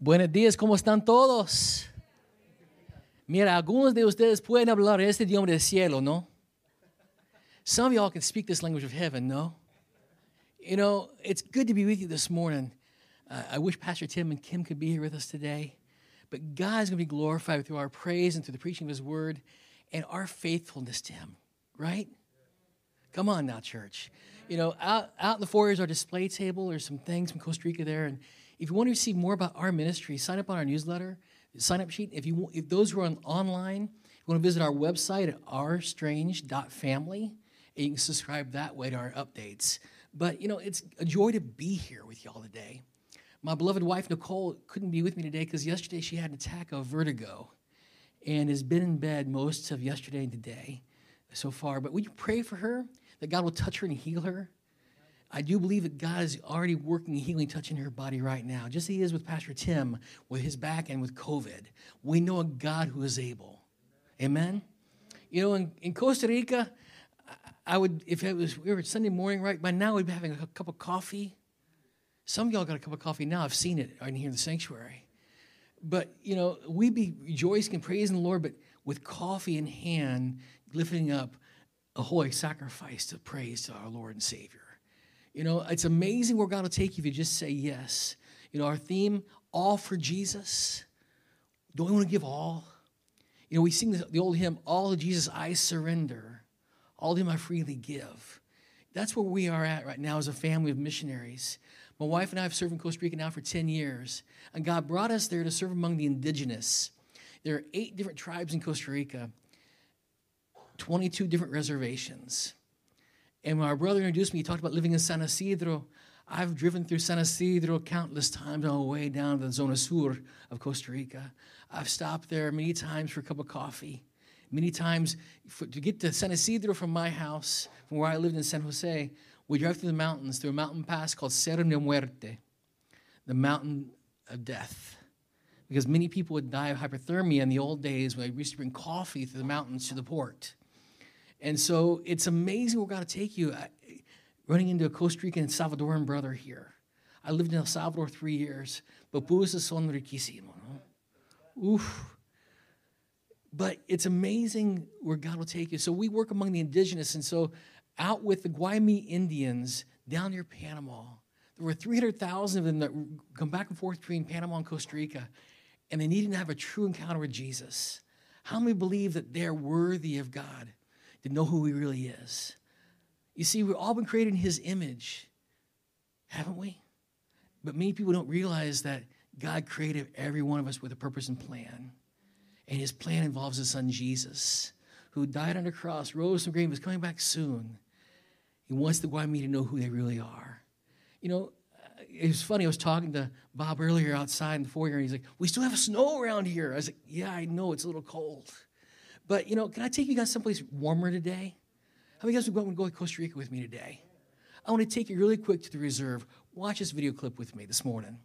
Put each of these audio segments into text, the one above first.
Buenos días, ¿cómo están todos? Mira, algunos de ustedes pueden hablar este idioma del cielo, ¿no? Some of y'all can speak this language of heaven, no? You know, it's good to be with you this morning. Uh, I wish Pastor Tim and Kim could be here with us today. But God's going to be glorified through our praise and through the preaching of His word and our faithfulness to Him, right? Come on now, church. You know, out, out in the foyer is our display table. There's some things from Costa Rica there. And if you want to receive more about our ministry, sign up on our newsletter, sign up sheet. If you if those who are on, online, you want to visit our website at rstrange.family, and you can subscribe that way to our updates. But you know, it's a joy to be here with y'all today. My beloved wife Nicole couldn't be with me today because yesterday she had an attack of vertigo, and has been in bed most of yesterday and today so far. But would you pray for her that God will touch her and heal her? I do believe that God is already working healing, touching her body right now, just as He is with Pastor Tim with his back and with COVID. We know a God who is able. Amen. You know, in, in Costa Rica, I would if it was we were Sunday morning, right? By now we'd be having a cup of coffee. Some of y'all got a cup of coffee now. I've seen it right here in the sanctuary. But you know, we'd be rejoicing and praising the Lord, but with coffee in hand, lifting up a holy sacrifice to praise to our Lord and Savior. You know, it's amazing where God will take you if you just say yes. You know, our theme, all for Jesus. Don't we want to give all? You know, we sing the, old hymn, All to Jesus I surrender, all to Him I freely give. That's where we are at right now as a family of missionaries. My wife and I have served in Costa Rica now for 10 years, and God brought us there to serve among the indigenous. There are eight different tribes in Costa Rica, 22 different reservations. And when our brother introduced me, he talked about living in San Isidro. I've driven through San Isidro countless times on the way down to the Zona Sur of Costa Rica. I've stopped there many times for a cup of coffee. Many times for, to get to San Isidro from my house, from where I lived in San Jose, we drive through the mountains, through a mountain pass called Cerro de Muerte, the mountain of death. Because many people would die of hypothermia in the old days when they used to bring coffee through the mountains to the port. And so it's amazing where God to take you. I, running into a Costa Rican and Salvadoran brother here. I lived in El Salvador three years. Pupusas son riquísimo. No? Oof. But it's amazing where God will take you. So we work among the indigenous. And so out with the Guaymi Indians down near Panama, there were 300,000 of them that come back and forth between Panama and Costa Rica. And they needed to have a true encounter with Jesus. How many believe that they're worthy of God? To know who he really is. You see, we've all been created in his image, haven't we? But many people don't realize that God created every one of us with a purpose and plan. And his plan involves his son Jesus, who died on the cross, rose from the grave, is coming back soon. He wants the Guaymi to know who they really are. You know, it was funny. I was talking to Bob earlier outside in the foyer, and he's like, We still have snow around here. I was like, Yeah, I know. It's a little cold. But, you know, can I take you guys someplace warmer today? How many guys would go to Costa Rica with me today? I want to take you really quick to the reserve. Watch this video clip with me this morning.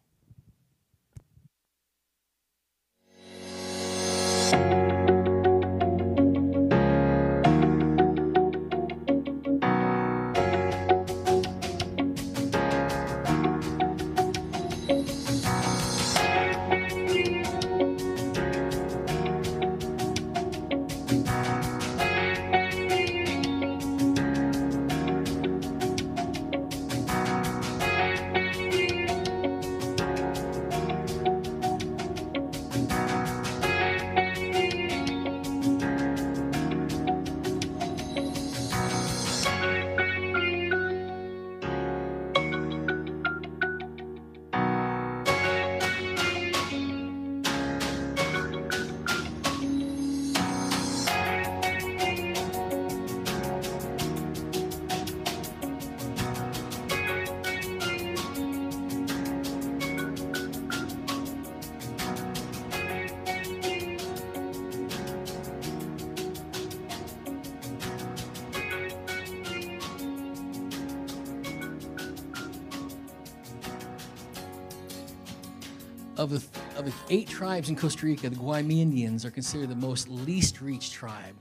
Of the, of the eight tribes in Costa Rica, the Guaymi Indians are considered the most least reached tribe.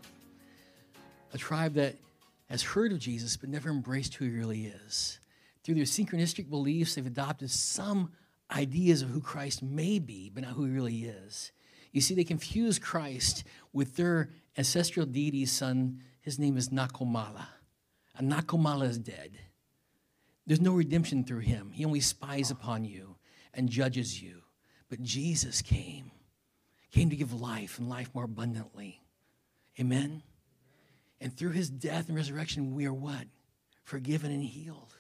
A tribe that has heard of Jesus but never embraced who he really is. Through their synchronistic beliefs, they've adopted some ideas of who Christ may be, but not who he really is. You see, they confuse Christ with their ancestral deity's son. His name is Nakomala. And Nakomala is dead. There's no redemption through him. He only spies upon you and judges you. But Jesus came, came to give life and life more abundantly. Amen? And through his death and resurrection, we are what? Forgiven and healed.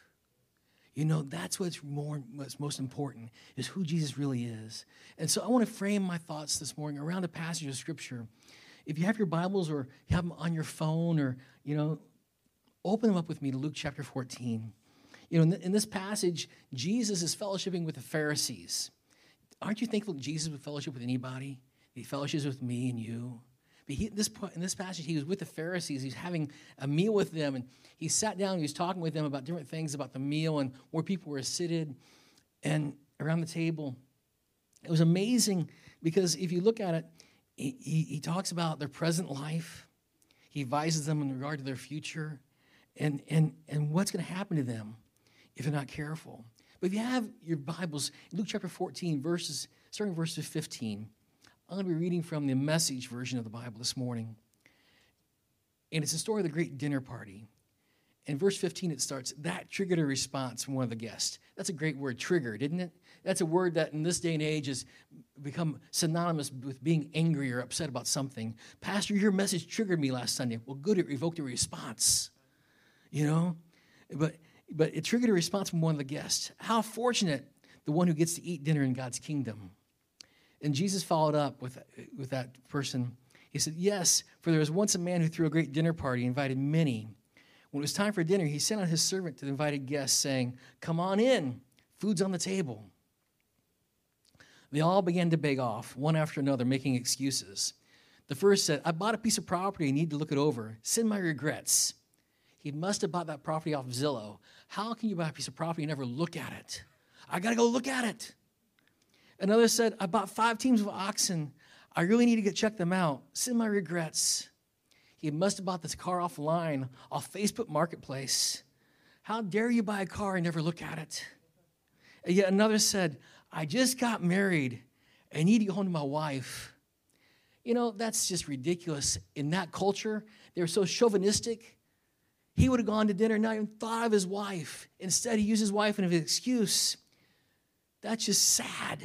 You know, that's what's more what's most important is who Jesus really is. And so I want to frame my thoughts this morning around a passage of scripture. If you have your Bibles or you have them on your phone or, you know, open them up with me to Luke chapter 14. You know, in, in this passage, Jesus is fellowshipping with the Pharisees. Aren't you thankful Jesus would fellowship with anybody? He fellowships with me and you. But he, this point, in this passage, he was with the Pharisees. He's having a meal with them, and he sat down. He was talking with them about different things about the meal and where people were seated and around the table. It was amazing because if you look at it, he, he, he talks about their present life. He advises them in regard to their future and, and, and what's going to happen to them if they're not careful. But if you have your Bibles, Luke chapter 14, verses, starting verses 15, I'm going to be reading from the message version of the Bible this morning. And it's the story of the great dinner party. In verse 15, it starts, that triggered a response from one of the guests. That's a great word, triggered, isn't it? That's a word that in this day and age has become synonymous with being angry or upset about something. Pastor, your message triggered me last Sunday. Well, good, it revoked a response. You know? But but it triggered a response from one of the guests. How fortunate the one who gets to eat dinner in God's kingdom. And Jesus followed up with, with that person. He said, Yes, for there was once a man who threw a great dinner party, invited many. When it was time for dinner, he sent out his servant to the invited guests, saying, Come on in, food's on the table. They all began to beg off, one after another, making excuses. The first said, I bought a piece of property and need to look it over. Send my regrets. He must have bought that property off Zillow. How can you buy a piece of property and never look at it? I got to go look at it. Another said, I bought five teams of oxen. I really need to get check them out. Send my regrets. He must have bought this car offline, off Facebook Marketplace. How dare you buy a car and never look at it? And yet another said, I just got married. I need to go home to my wife. You know, that's just ridiculous. In that culture, they were so chauvinistic. He would have gone to dinner, and not even thought of his wife. Instead, he used his wife as an excuse. That's just sad.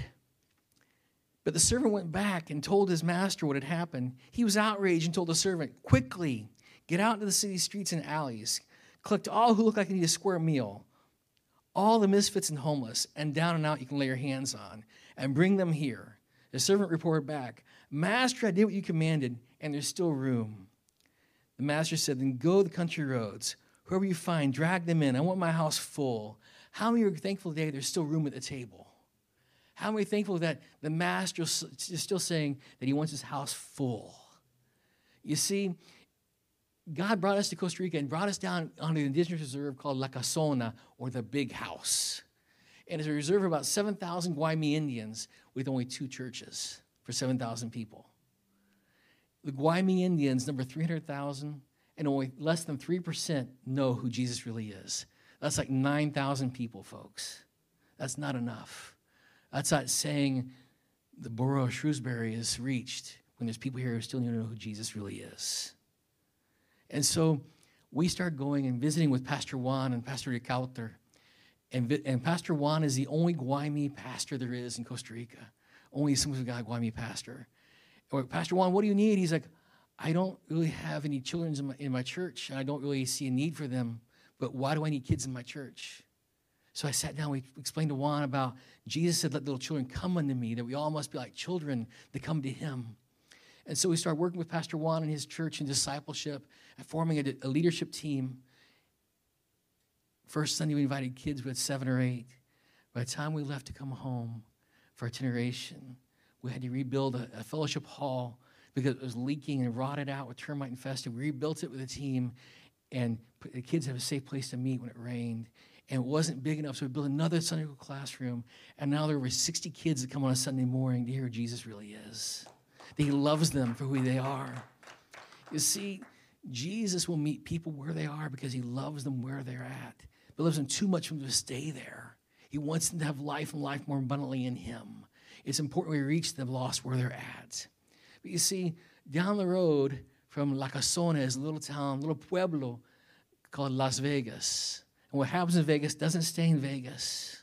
But the servant went back and told his master what had happened. He was outraged and told the servant, Quickly, get out into the city streets and alleys, collect all who look like they need a square meal, all the misfits and homeless, and down and out you can lay your hands on, and bring them here. The servant reported back, Master, I did what you commanded, and there's still room. The master said, Then go the country roads. Whoever you find, drag them in. I want my house full. How many are thankful today there's still room at the table? How many are thankful that the master is still saying that he wants his house full? You see, God brought us to Costa Rica and brought us down on an indigenous reserve called La Casona, or the Big House. And it's a reserve of about 7,000 Guaymi Indians with only two churches for 7,000 people. The Guaymi Indians number 300,000, and only less than 3% know who Jesus really is. That's like 9,000 people, folks. That's not enough. That's not saying the borough of Shrewsbury is reached when there's people here who still don't know who Jesus really is. And so we start going and visiting with Pastor Juan and Pastor Ricauter. And, and Pastor Juan is the only Guaymi pastor there is in Costa Rica. Only a God Guaymi pastor or Pastor Juan, what do you need? He's like, I don't really have any children in my, in my church, and I don't really see a need for them, but why do I need kids in my church? So I sat down, we explained to Juan about Jesus said, Let little children come unto me, that we all must be like children that come to him. And so we started working with Pastor Juan and his church in discipleship and forming a, a leadership team. First Sunday, we invited kids, with seven or eight. By the time we left to come home for itineration, we had to rebuild a, a fellowship hall because it was leaking and rotted out with termite infested. We rebuilt it with a team, and the kids have a safe place to meet when it rained. And it wasn't big enough, so we built another Sunday school classroom. And now there were 60 kids that come on a Sunday morning to hear who Jesus really is. That he loves them for who they are. You see, Jesus will meet people where they are because he loves them where they're at. But loves them too much for them to stay there. He wants them to have life and life more abundantly in Him. It's important we reach the lost where they're at. But you see, down the road from La Casona is a little town, little pueblo called Las Vegas. And what happens in Vegas doesn't stay in Vegas.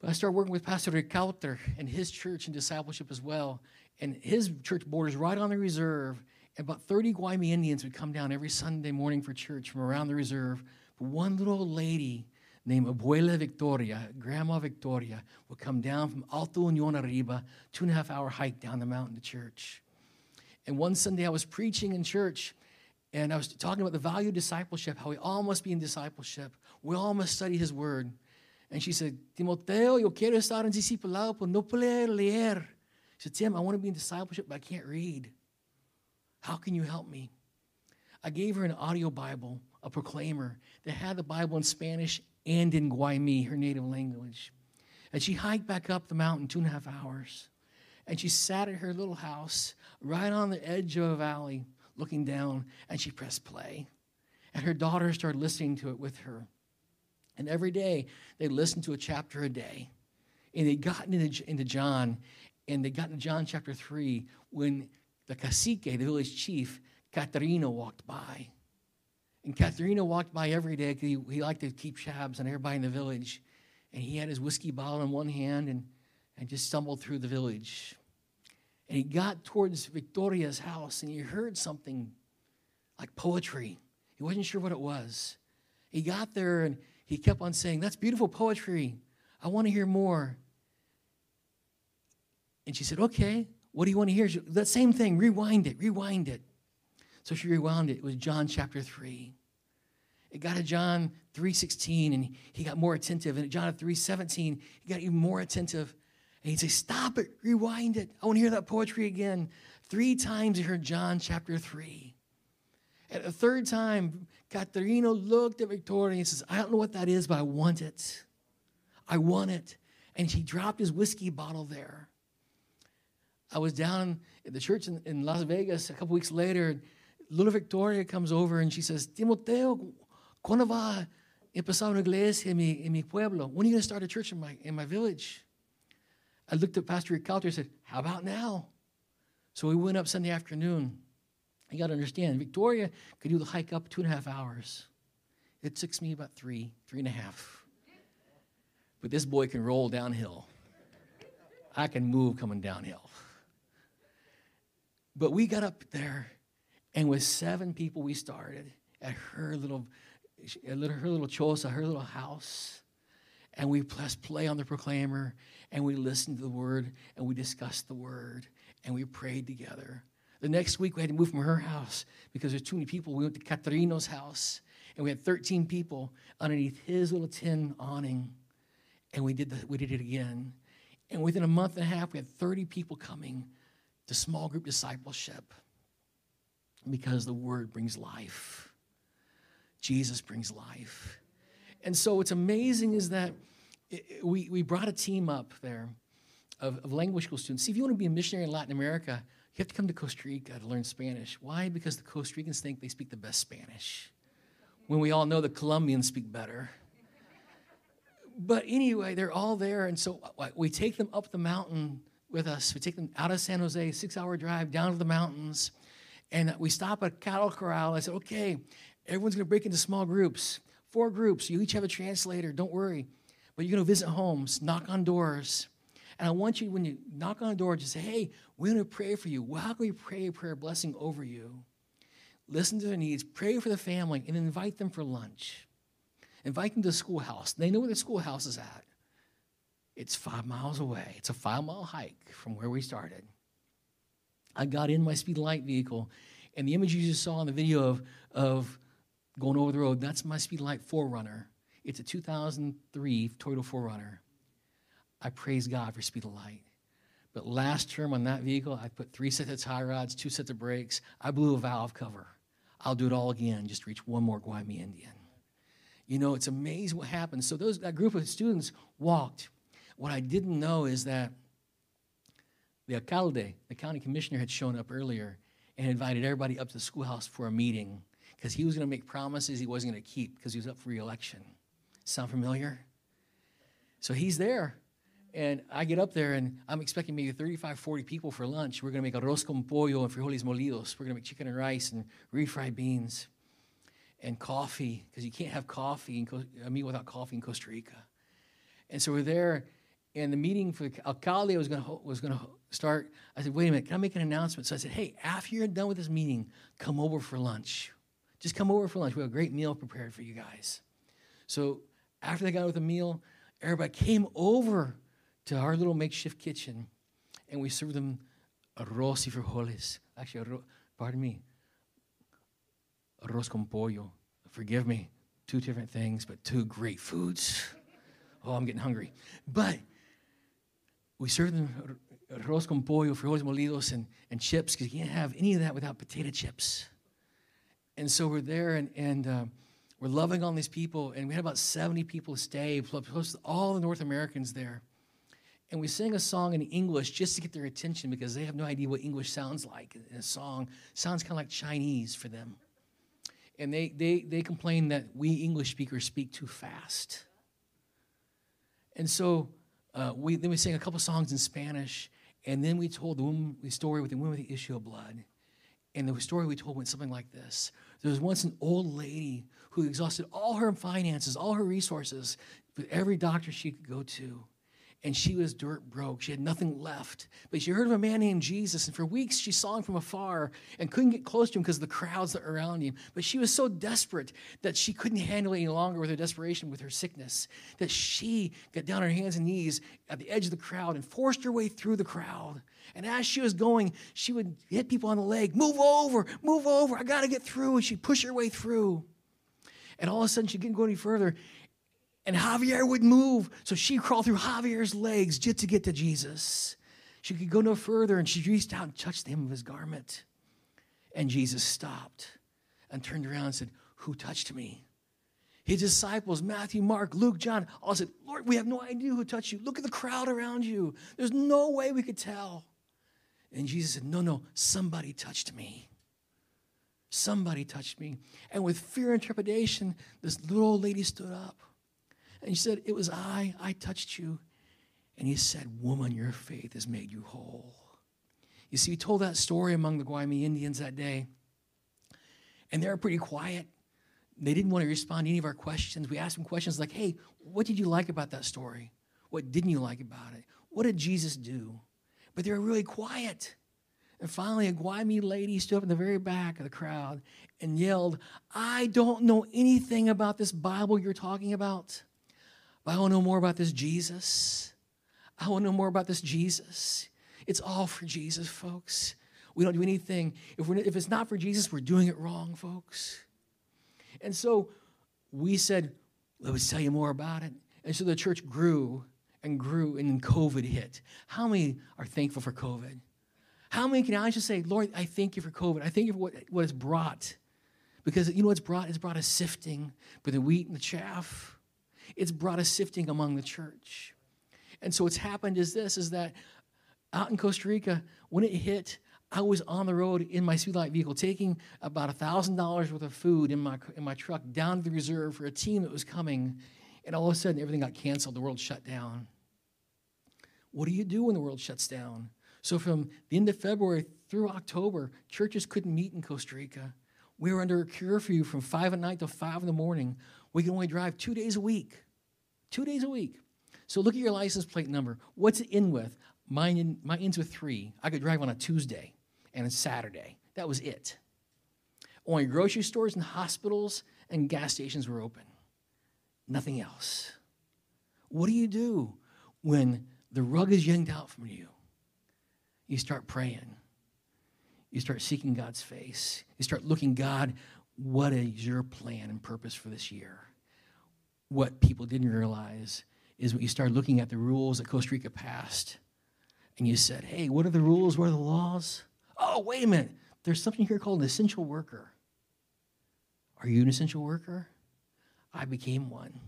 But I started working with Pastor Ricauter and his church and discipleship as well. And his church borders right on the reserve. And about 30 Guaymi Indians would come down every Sunday morning for church from around the reserve. But one little old lady named Abuela Victoria, Grandma Victoria, would come down from Alto Union Arriba, two and a half hour hike down the mountain to church. And one Sunday I was preaching in church and I was talking about the value of discipleship, how we all must be in discipleship. We all must study his word. And she said, Timoteo, yo quiero estar en discipulado, pero no puedo leer. She said, Tim, I want to be in discipleship, but I can't read. How can you help me? I gave her an audio Bible, a proclaimer, that had the Bible in Spanish and in Guaymi, her native language. And she hiked back up the mountain two and a half hours. And she sat at her little house right on the edge of a valley looking down, and she pressed play. And her daughter started listening to it with her. And every day they listened to a chapter a day. And they got into, into John, and they got into John chapter 3 when the cacique, the village chief, Caterino, walked by. And Caterino walked by every day because he, he liked to keep tabs on everybody in the village. And he had his whiskey bottle in one hand and, and just stumbled through the village. And he got towards Victoria's house and he heard something like poetry. He wasn't sure what it was. He got there and he kept on saying, That's beautiful poetry. I want to hear more. And she said, Okay, what do you want to hear? That same thing, rewind it, rewind it. So she rewound it. It was John chapter 3. It got to John 3.16 and he got more attentive. And at John 3.17, he got even more attentive. And he'd say, Stop it, rewind it. I want to hear that poetry again. Three times he heard John chapter 3. At the third time, Caterino looked at Victoria and says, I don't know what that is, but I want it. I want it. And she dropped his whiskey bottle there. I was down at the church in, in Las Vegas a couple weeks later. Little Victoria comes over and she says, Timoteo, ¿cuándo va a empezar una iglesia en mi, en mi pueblo? When are you going to start a church in my, in my village? I looked at Pastor Ricalter and said, How about now? So we went up Sunday afternoon. You got to understand, Victoria could do the hike up two and a half hours. It took me about three, three and a half. But this boy can roll downhill. I can move coming downhill. But we got up there, and with seven people, we started at her little, her little choza, her little house. And we pressed play on the proclaimer, and we listened to the word and we discussed the word and we prayed together. The next week, we had to move from her house because there's too many people. We went to Caterino's house and we had 13 people underneath his little tin awning. And we did, the, we did it again. And within a month and a half, we had 30 people coming to small group discipleship because the word brings life. Jesus brings life. And so what's amazing is that we, we brought a team up there of, of language school students. See, if you want to be a missionary in Latin America, you have to come to Costa Rica to learn Spanish. Why? Because the Costa Ricans think they speak the best Spanish, when we all know the Colombians speak better. But anyway, they're all there, and so we take them up the mountain with us. We take them out of San Jose, six hour drive down to the mountains, and we stop at cattle corral. I said, okay, everyone's going to break into small groups, four groups. You each have a translator. Don't worry. But you're going to visit homes, knock on doors. And I want you, when you knock on a door, just say, hey, we're going to pray for you. Well, how can we pray a prayer blessing over you? Listen to their needs, pray for the family, and invite them for lunch. Invite them to the schoolhouse. They know where the schoolhouse is at. It's five miles away. It's a five mile hike from where we started. I got in my speed light vehicle, and the image you just saw in the video of, of going over the road, that's my speed light 4Runner. It's a 2003 Toyota 4Runner. I praise God for Speed the Light. But last term on that vehicle, I put three sets of tie rods, two sets of brakes. I blew a valve cover. I'll do it all again just reach one more Guaymi Indian. You know, it's amazing what happens. So those that group of students walked. What I didn't know is that the alcalde, the county commissioner, had shown up earlier and invited everybody up to the schoolhouse for a meeting because he was going to make promises he wasn't going to keep because he was up for reelection. Sound familiar? So he's there. And I get up there and I'm expecting maybe 35, 40 people for lunch. We're going to make arroz con pollo and frijoles molidos. We're going to make chicken and rice and refried beans and coffee because you can't have coffee in a uh, meal without coffee in Costa Rica. And so we're there, and the meeting for the alcalde was going was going to start. I said, "Wait a minute, can I make an announcement?" So I said, "Hey, after you're done with this meeting, come over for lunch. Just come over for lunch. We have a great meal prepared for you guys." So after they got with the meal, everybody came over to our little makeshift kitchen, and we served them arroz y frijoles. Actually, arroz, pardon me, arroz con pollo. Forgive me, two different things, but two great foods. Oh, I'm getting hungry. But we served them arroz con pollo, frijoles molidos, and, and chips, because you can't have any of that without potato chips. And so we're there, and, and uh, we're loving on these people, and we had about 70 people stay, plus all the North Americans there and we sang a song in English just to get their attention because they have no idea what English sounds like. And a song sounds kind of like Chinese for them. And they, they, they complain that we English speakers speak too fast. And so uh, we, then we sang a couple songs in Spanish, and then we told the, woman, the story with the woman with the issue of blood. And the story we told went something like this There was once an old lady who exhausted all her finances, all her resources, with every doctor she could go to and she was dirt broke. She had nothing left. But she heard of a man named Jesus, and for weeks she saw him from afar and couldn't get close to him because of the crowds that were around him. But she was so desperate that she couldn't handle it any longer with her desperation, with her sickness, that she got down on her hands and knees at the edge of the crowd and forced her way through the crowd. And as she was going, she would hit people on the leg, move over, move over, I gotta get through. And she'd push her way through. And all of a sudden, she couldn't go any further. And Javier would move. So she crawled through Javier's legs just to get to Jesus. She could go no further, and she reached out and touched the hem of his garment. And Jesus stopped and turned around and said, Who touched me? His disciples, Matthew, Mark, Luke, John, all said, Lord, we have no idea who touched you. Look at the crowd around you. There's no way we could tell. And Jesus said, No, no, somebody touched me. Somebody touched me. And with fear and trepidation, this little old lady stood up. And he said, It was I. I touched you. And he said, Woman, your faith has made you whole. You see, he told that story among the Guaymi Indians that day. And they were pretty quiet. They didn't want to respond to any of our questions. We asked them questions like, Hey, what did you like about that story? What didn't you like about it? What did Jesus do? But they were really quiet. And finally, a Guaymi lady stood up in the very back of the crowd and yelled, I don't know anything about this Bible you're talking about. But I want to know more about this Jesus. I want to know more about this Jesus. It's all for Jesus, folks. We don't do anything. If, we're, if it's not for Jesus, we're doing it wrong, folks. And so we said, let's tell you more about it. And so the church grew and grew, and then COVID hit. How many are thankful for COVID? How many can I just say, Lord, I thank you for COVID. I thank you for what, what it's brought. Because you know what's brought? It's brought a sifting for the wheat and the chaff it's brought a sifting among the church. And so what's happened is this is that out in Costa Rica, when it hit, I was on the road in my Light vehicle taking about $1,000 worth of food in my, in my truck down to the reserve for a team that was coming. And all of a sudden, everything got canceled. The world shut down. What do you do when the world shuts down? So, from the end of February through October, churches couldn't meet in Costa Rica. We were under a curfew from 5 at night till 5 in the morning. We can only drive two days a week. Two days a week. So look at your license plate number. What's it in with? Mine, in, mine ends with three. I could drive on a Tuesday and a Saturday. That was it. Only grocery stores and hospitals and gas stations were open. Nothing else. What do you do when the rug is yanked out from you? You start praying. You start seeking God's face. You start looking, God, what is your plan and purpose for this year? What people didn't realize is when you started looking at the rules that Costa Rica passed, and you said, hey, what are the rules? What are the laws? Oh, wait a minute. There's something here called an essential worker. Are you an essential worker? I became one.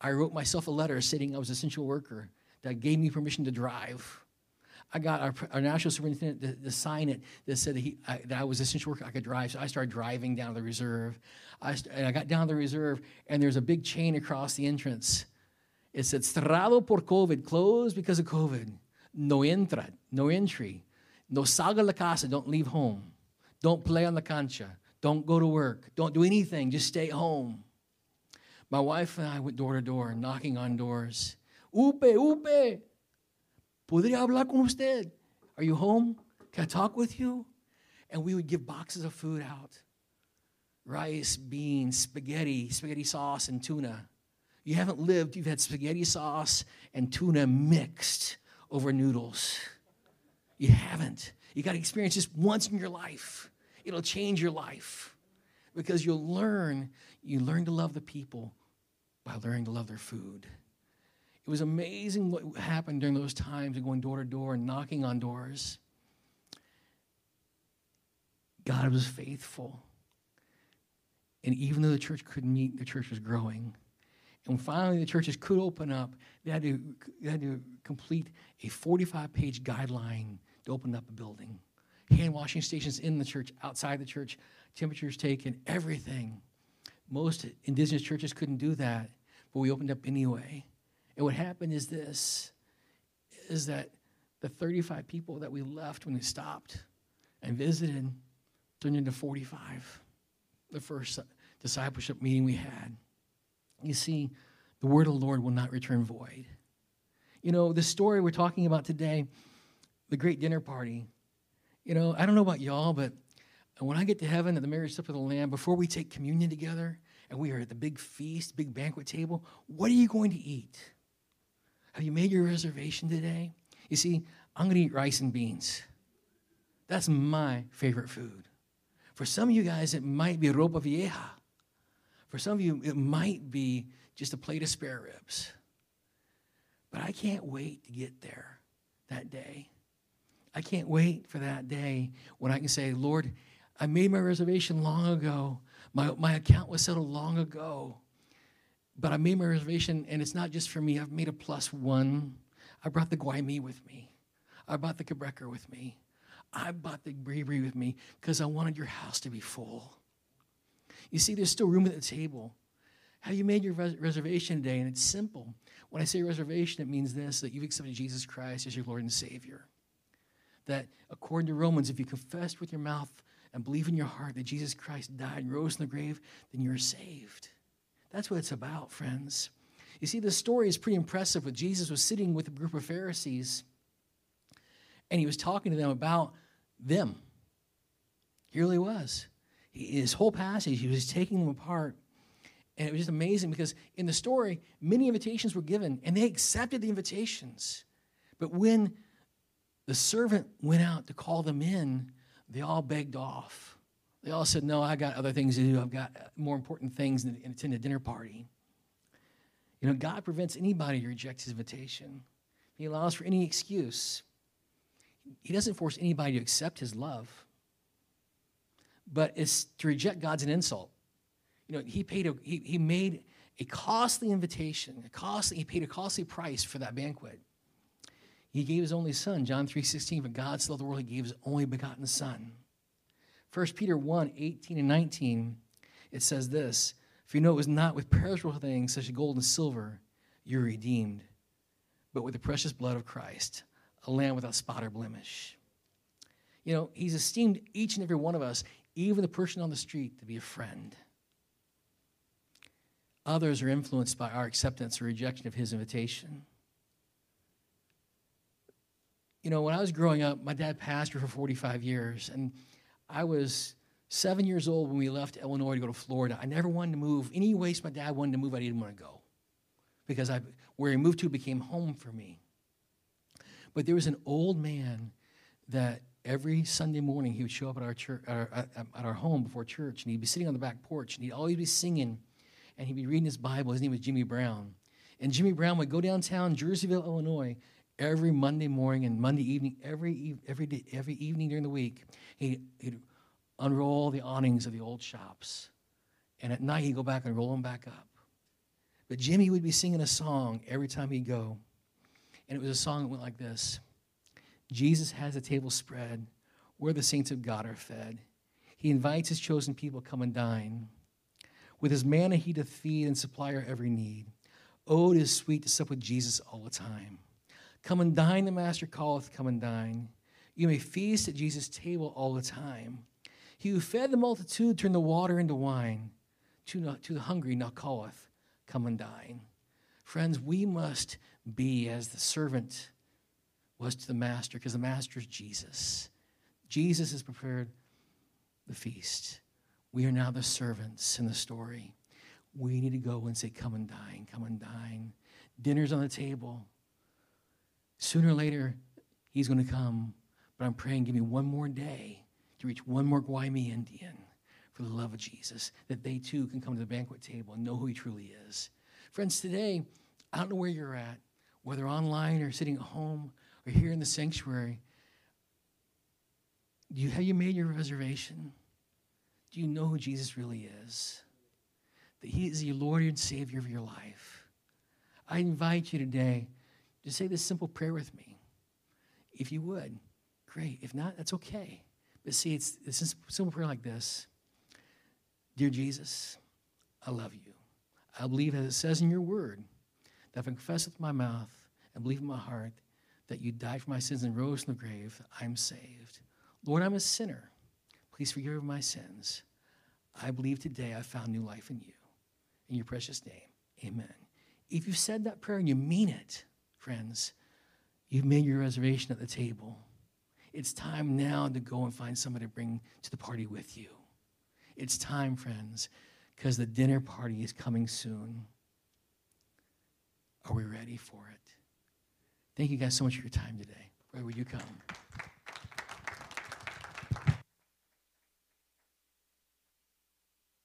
I wrote myself a letter stating I was an essential worker that gave me permission to drive. I got our, our national superintendent to, to, sign it that said that, he, I, that I was essential worker, I could drive. So I started driving down to the reserve. I, and I got down to the reserve, and there's a big chain across the entrance. It said cerrado por COVID, closed because of COVID. No entra, no entry. No salga la casa, don't leave home. Don't play on the cancha. Don't go to work. Don't do anything, just stay home. My wife and I went door to door, knocking on doors. Upe, upe, ¿podría hablar con usted? Are you home? Can I talk with you? And we would give boxes of food out rice, beans, spaghetti, spaghetti sauce, and tuna. You haven't lived, you've had spaghetti sauce and tuna mixed over noodles. You haven't. You got to experience this once in your life. It'll change your life because you'll learn, you learn to love the people by learning to love their food. It was amazing what happened during those times of going door to door and knocking on doors. God was faithful. And even though the church couldn't meet, the church was growing. And finally, the churches could open up. They had to, they had to complete a 45 page guideline to open up a building. Hand washing stations in the church, outside the church, temperatures taken, everything. Most indigenous churches couldn't do that, but we opened up anyway. And what happened is this is that the 35 people that we left when we stopped and visited turned into 45 the first discipleship meeting we had. You see, the word of the Lord will not return void. You know, the story we're talking about today, the great dinner party, you know, I don't know about y'all, but when I get to heaven at the marriage supper of the Lamb, before we take communion together and we are at the big feast, big banquet table, what are you going to eat? Have you made your reservation today? You see, I'm going to eat rice and beans. That's my favorite food. For some of you guys, it might be ropa vieja. For some of you, it might be just a plate of spare ribs. But I can't wait to get there that day. I can't wait for that day when I can say, Lord, I made my reservation long ago. My, my account was settled long ago. But I made my reservation, and it's not just for me. I've made a plus one. I brought the Guaymi with me. I brought the Cabécar with me. I bought the Bribri with me because I wanted your house to be full. You see, there's still room at the table. Have you made your res- reservation today? And it's simple. When I say reservation, it means this that you've accepted Jesus Christ as your Lord and Savior. That according to Romans, if you confess with your mouth and believe in your heart that Jesus Christ died and rose in the grave, then you're saved. That's what it's about, friends. You see, the story is pretty impressive. With Jesus was sitting with a group of Pharisees, and he was talking to them about them. He really was. His whole passage, he was taking them apart. And it was just amazing because in the story, many invitations were given, and they accepted the invitations. But when the servant went out to call them in, they all begged off. They all said, No, I got other things to do. I've got more important things than attend a dinner party. You know, God prevents anybody to reject his invitation, He allows for any excuse. He doesn't force anybody to accept his love. But it's to reject God's an insult. You know, he paid a he, he made a costly invitation, a costly, he paid a costly price for that banquet. He gave his only son, John 3:16, for God so loved the world, he gave his only begotten son. 1 Peter 1, 18 and 19, it says this: For you know it was not with perishable things such as gold and silver you're redeemed, but with the precious blood of Christ a lamb without spot or blemish. You know, he's esteemed each and every one of us, even the person on the street, to be a friend. Others are influenced by our acceptance or rejection of his invitation. You know, when I was growing up, my dad pastored for 45 years, and I was seven years old when we left Illinois to go to Florida. I never wanted to move. Any place my dad wanted to move, I didn't want to go because I, where he moved to became home for me. But there was an old man that every Sunday morning he would show up at our church, at our, at our home before church, and he'd be sitting on the back porch, and he'd always be singing, and he'd be reading his Bible. His name was Jimmy Brown, and Jimmy Brown would go downtown Jerseyville, Illinois, every Monday morning and Monday evening, every every day, every evening during the week. He'd, he'd unroll the awnings of the old shops, and at night he'd go back and roll them back up. But Jimmy would be singing a song every time he'd go. And it was a song that went like this Jesus has a table spread where the saints of God are fed. He invites his chosen people come and dine. With his manna he doth feed and supply our every need. Oh, it is sweet to sup with Jesus all the time. Come and dine, the Master calleth, come and dine. You may feast at Jesus' table all the time. He who fed the multitude turned the water into wine. To, to the hungry now calleth, come and dine. Friends, we must be as the servant was to the master, because the master is Jesus. Jesus has prepared the feast. We are now the servants in the story. We need to go and say, Come and dine, come and dine. Dinner's on the table. Sooner or later, he's going to come. But I'm praying, give me one more day to reach one more Guaymi Indian for the love of Jesus, that they too can come to the banquet table and know who he truly is. Friends, today, I don't know where you're at, whether online or sitting at home or here in the sanctuary. You, have you made your reservation? Do you know who Jesus really is? That he is the Lord and Savior of your life. I invite you today to say this simple prayer with me. If you would, great. If not, that's okay. But see, it's, it's a simple prayer like this Dear Jesus, I love you. I believe, as it says in your word, that if I confess with my mouth and believe in my heart that you died for my sins and rose from the grave, I'm saved. Lord, I'm a sinner. Please forgive my sins. I believe today I found new life in you. In your precious name, amen. If you said that prayer and you mean it, friends, you've made your reservation at the table. It's time now to go and find somebody to bring to the party with you. It's time, friends, because the dinner party is coming soon. Are we ready for it? Thank you guys so much for your time today. Where would you come?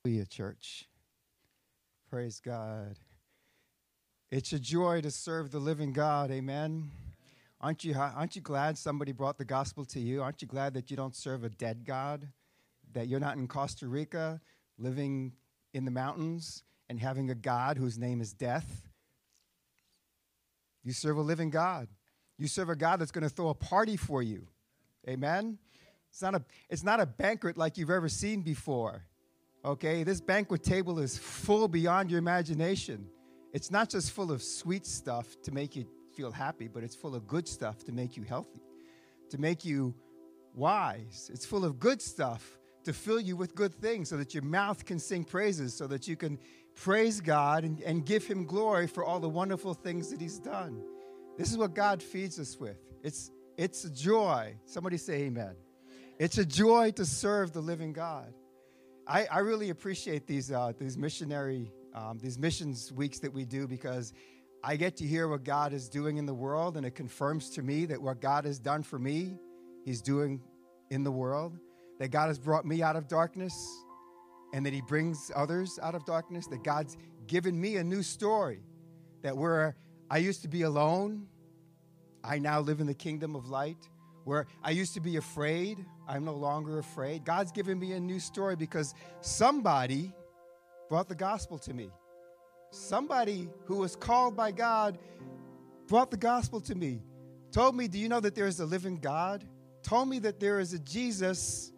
Hallelujah, church. Praise God. It's a joy to serve the living God. Amen. Aren't you, aren't you glad somebody brought the gospel to you? Aren't you glad that you don't serve a dead God? That you're not in Costa Rica living in the mountains and having a God whose name is death? You serve a living God. You serve a God that's going to throw a party for you. Amen? It's not, a, it's not a banquet like you've ever seen before. Okay? This banquet table is full beyond your imagination. It's not just full of sweet stuff to make you feel happy, but it's full of good stuff to make you healthy, to make you wise. It's full of good stuff to fill you with good things so that your mouth can sing praises, so that you can praise God and, and give Him glory for all the wonderful things that He's done. This is what God feeds us with. It's, it's a joy. Somebody say amen. It's a joy to serve the living God. I, I really appreciate these, uh, these missionary, um, these missions weeks that we do because I get to hear what God is doing in the world, and it confirms to me that what God has done for me, He's doing in the world. That God has brought me out of darkness, and that He brings others out of darkness. That God's given me a new story. That where I used to be alone, I now live in the kingdom of light. Where I used to be afraid, I'm no longer afraid. God's given me a new story because somebody brought the gospel to me. Somebody who was called by God brought the gospel to me. Told me, Do you know that there is a living God? Told me that there is a Jesus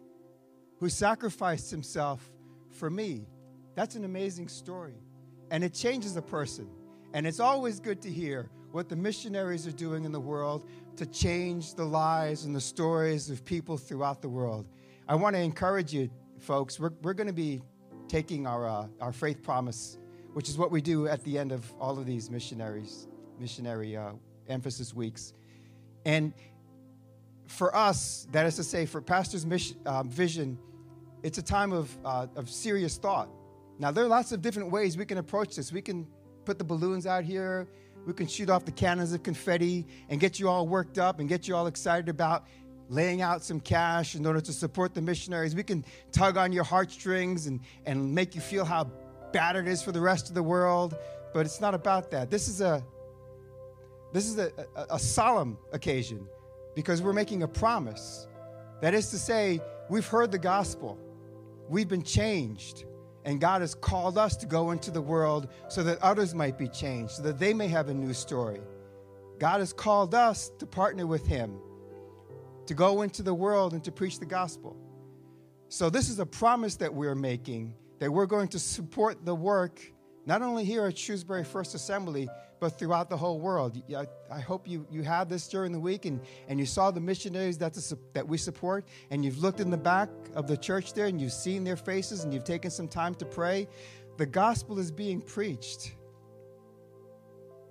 who sacrificed himself for me. That's an amazing story. And it changes a person. And it's always good to hear what the missionaries are doing in the world to change the lives and the stories of people throughout the world. I want to encourage you, folks. We're, we're going to be taking our, uh, our faith promise, which is what we do at the end of all of these missionaries, missionary uh, emphasis weeks. And for us, that is to say, for Pastor's mission, uh, vision, it's a time of, uh, of serious thought. Now, there are lots of different ways we can approach this. We can put the balloons out here we can shoot off the cannons of confetti and get you all worked up and get you all excited about laying out some cash in order to support the missionaries. We can tug on your heartstrings and, and make you feel how bad it is for the rest of the world. But it's not about that. This is a this is a, a, a solemn occasion because we're making a promise. That is to say, we've heard the gospel. We've been changed. And God has called us to go into the world so that others might be changed, so that they may have a new story. God has called us to partner with Him, to go into the world and to preach the gospel. So, this is a promise that we're making that we're going to support the work not only here at Shrewsbury First Assembly, but throughout the whole world. I, I hope you, you had this during the week and, and you saw the missionaries that, the, that we support, and you've looked in the back of the church there and you've seen their faces and you've taken some time to pray. The gospel is being preached.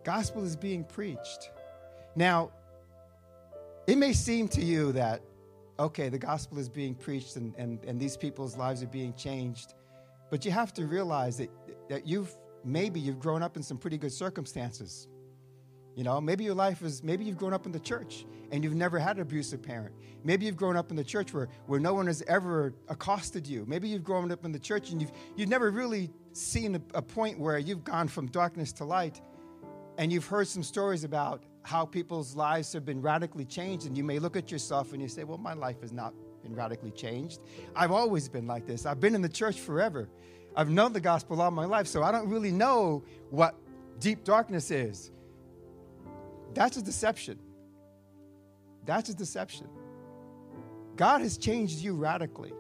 Gospel is being preached. Now, it may seem to you that, okay, the gospel is being preached and, and, and these people's lives are being changed, but you have to realize that, that you've maybe you've grown up in some pretty good circumstances. You know, maybe your life is, maybe you've grown up in the church and you've never had an abusive parent. Maybe you've grown up in the church where, where no one has ever accosted you. Maybe you've grown up in the church and you've, you've never really seen a, a point where you've gone from darkness to light and you've heard some stories about how people's lives have been radically changed. And you may look at yourself and you say, well, my life has not been radically changed. I've always been like this. I've been in the church forever. I've known the gospel all my life, so I don't really know what deep darkness is. That's a deception. That's a deception. God has changed you radically.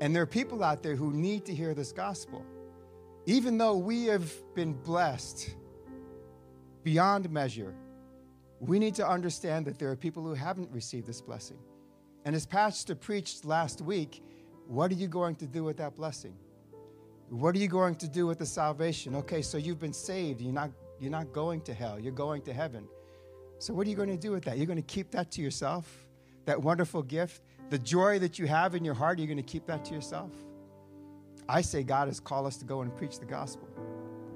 And there are people out there who need to hear this gospel. Even though we have been blessed beyond measure, we need to understand that there are people who haven't received this blessing. And as Pastor preached last week, what are you going to do with that blessing? What are you going to do with the salvation? Okay, so you've been saved. You're not, you're not going to hell, you're going to heaven. So, what are you going to do with that? You're going to keep that to yourself? That wonderful gift? The joy that you have in your heart, you're going to keep that to yourself? I say God has called us to go and preach the gospel.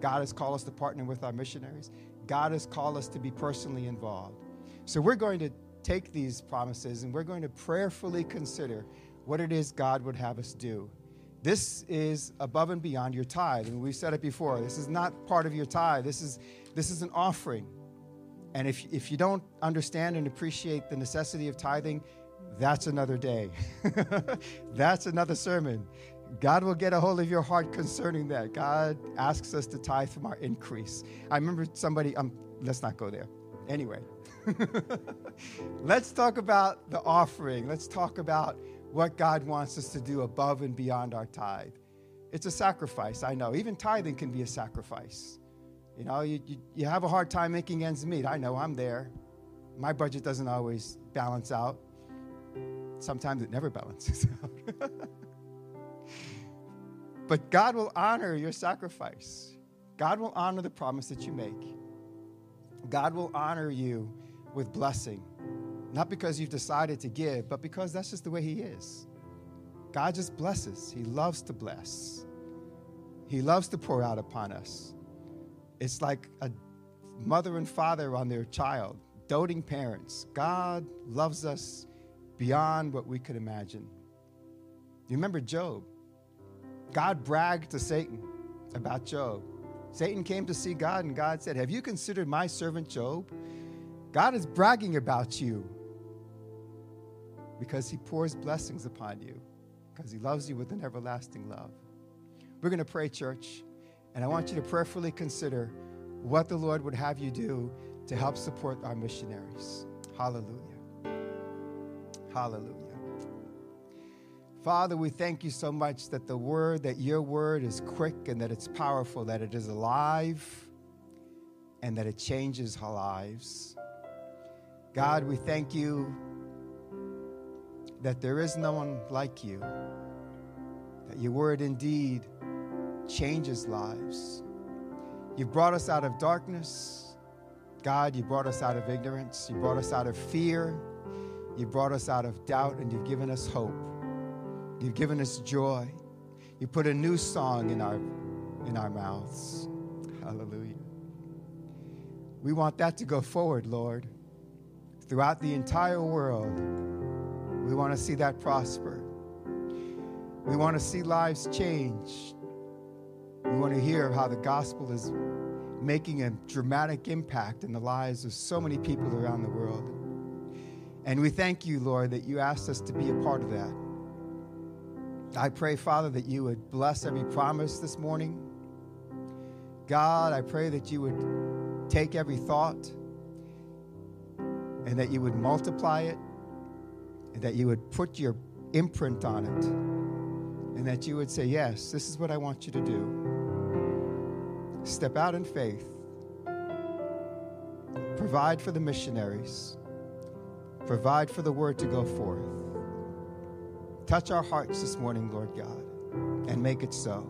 God has called us to partner with our missionaries. God has called us to be personally involved. So we're going to take these promises and we're going to prayerfully consider what it is God would have us do this is above and beyond your tithe. And we've said it before. This is not part of your tithe. This is, this is an offering. And if, if you don't understand and appreciate the necessity of tithing, that's another day. that's another sermon. God will get a hold of your heart concerning that. God asks us to tithe from our increase. I remember somebody, um, let's not go there. Anyway, let's talk about the offering. Let's talk about what God wants us to do above and beyond our tithe. It's a sacrifice, I know. Even tithing can be a sacrifice. You know, you, you, you have a hard time making ends meet. I know, I'm there. My budget doesn't always balance out. Sometimes it never balances out. But God will honor your sacrifice. God will honor the promise that you make. God will honor you with blessing. Not because you've decided to give, but because that's just the way He is. God just blesses. He loves to bless. He loves to pour out upon us. It's like a mother and father on their child, doting parents. God loves us beyond what we could imagine. You remember Job? God bragged to Satan about Job. Satan came to see God, and God said, Have you considered my servant Job? God is bragging about you because he pours blessings upon you, because he loves you with an everlasting love. We're going to pray, church, and I want you to prayerfully consider what the Lord would have you do to help support our missionaries. Hallelujah. Hallelujah. Father, we thank you so much that the word, that your word is quick and that it's powerful, that it is alive and that it changes our lives. God, we thank you that there is no one like you, that your word indeed changes lives. You've brought us out of darkness. God, you brought us out of ignorance. You brought us out of fear. You brought us out of doubt, and you've given us hope. You've given us joy. You put a new song in our, in our mouths. Hallelujah. We want that to go forward, Lord, throughout the entire world. We want to see that prosper. We want to see lives change. We want to hear how the gospel is making a dramatic impact in the lives of so many people around the world. And we thank you, Lord, that you asked us to be a part of that. I pray, Father, that you would bless every promise this morning. God, I pray that you would take every thought and that you would multiply it and that you would put your imprint on it and that you would say, Yes, this is what I want you to do. step out in faith, provide for the missionaries, provide for the word to go forth. Touch our hearts this morning, Lord God, and make it so.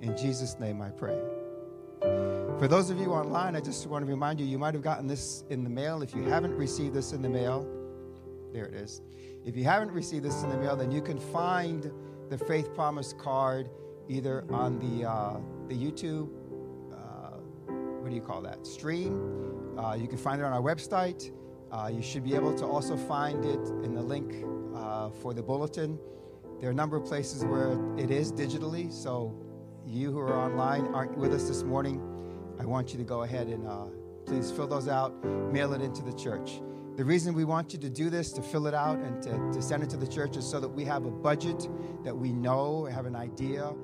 In Jesus' name I pray. For those of you online, I just want to remind you, you might have gotten this in the mail. If you haven't received this in the mail, there it is. If you haven't received this in the mail, then you can find the Faith Promise card either on the, uh, the YouTube, uh, what do you call that, stream. Uh, you can find it on our website. Uh, you should be able to also find it in the link uh, for the bulletin. There are a number of places where it is digitally, so you who are online aren't with us this morning, I want you to go ahead and uh, please fill those out, mail it into the church. The reason we want you to do this, to fill it out and to, to send it to the church, is so that we have a budget that we know, have an idea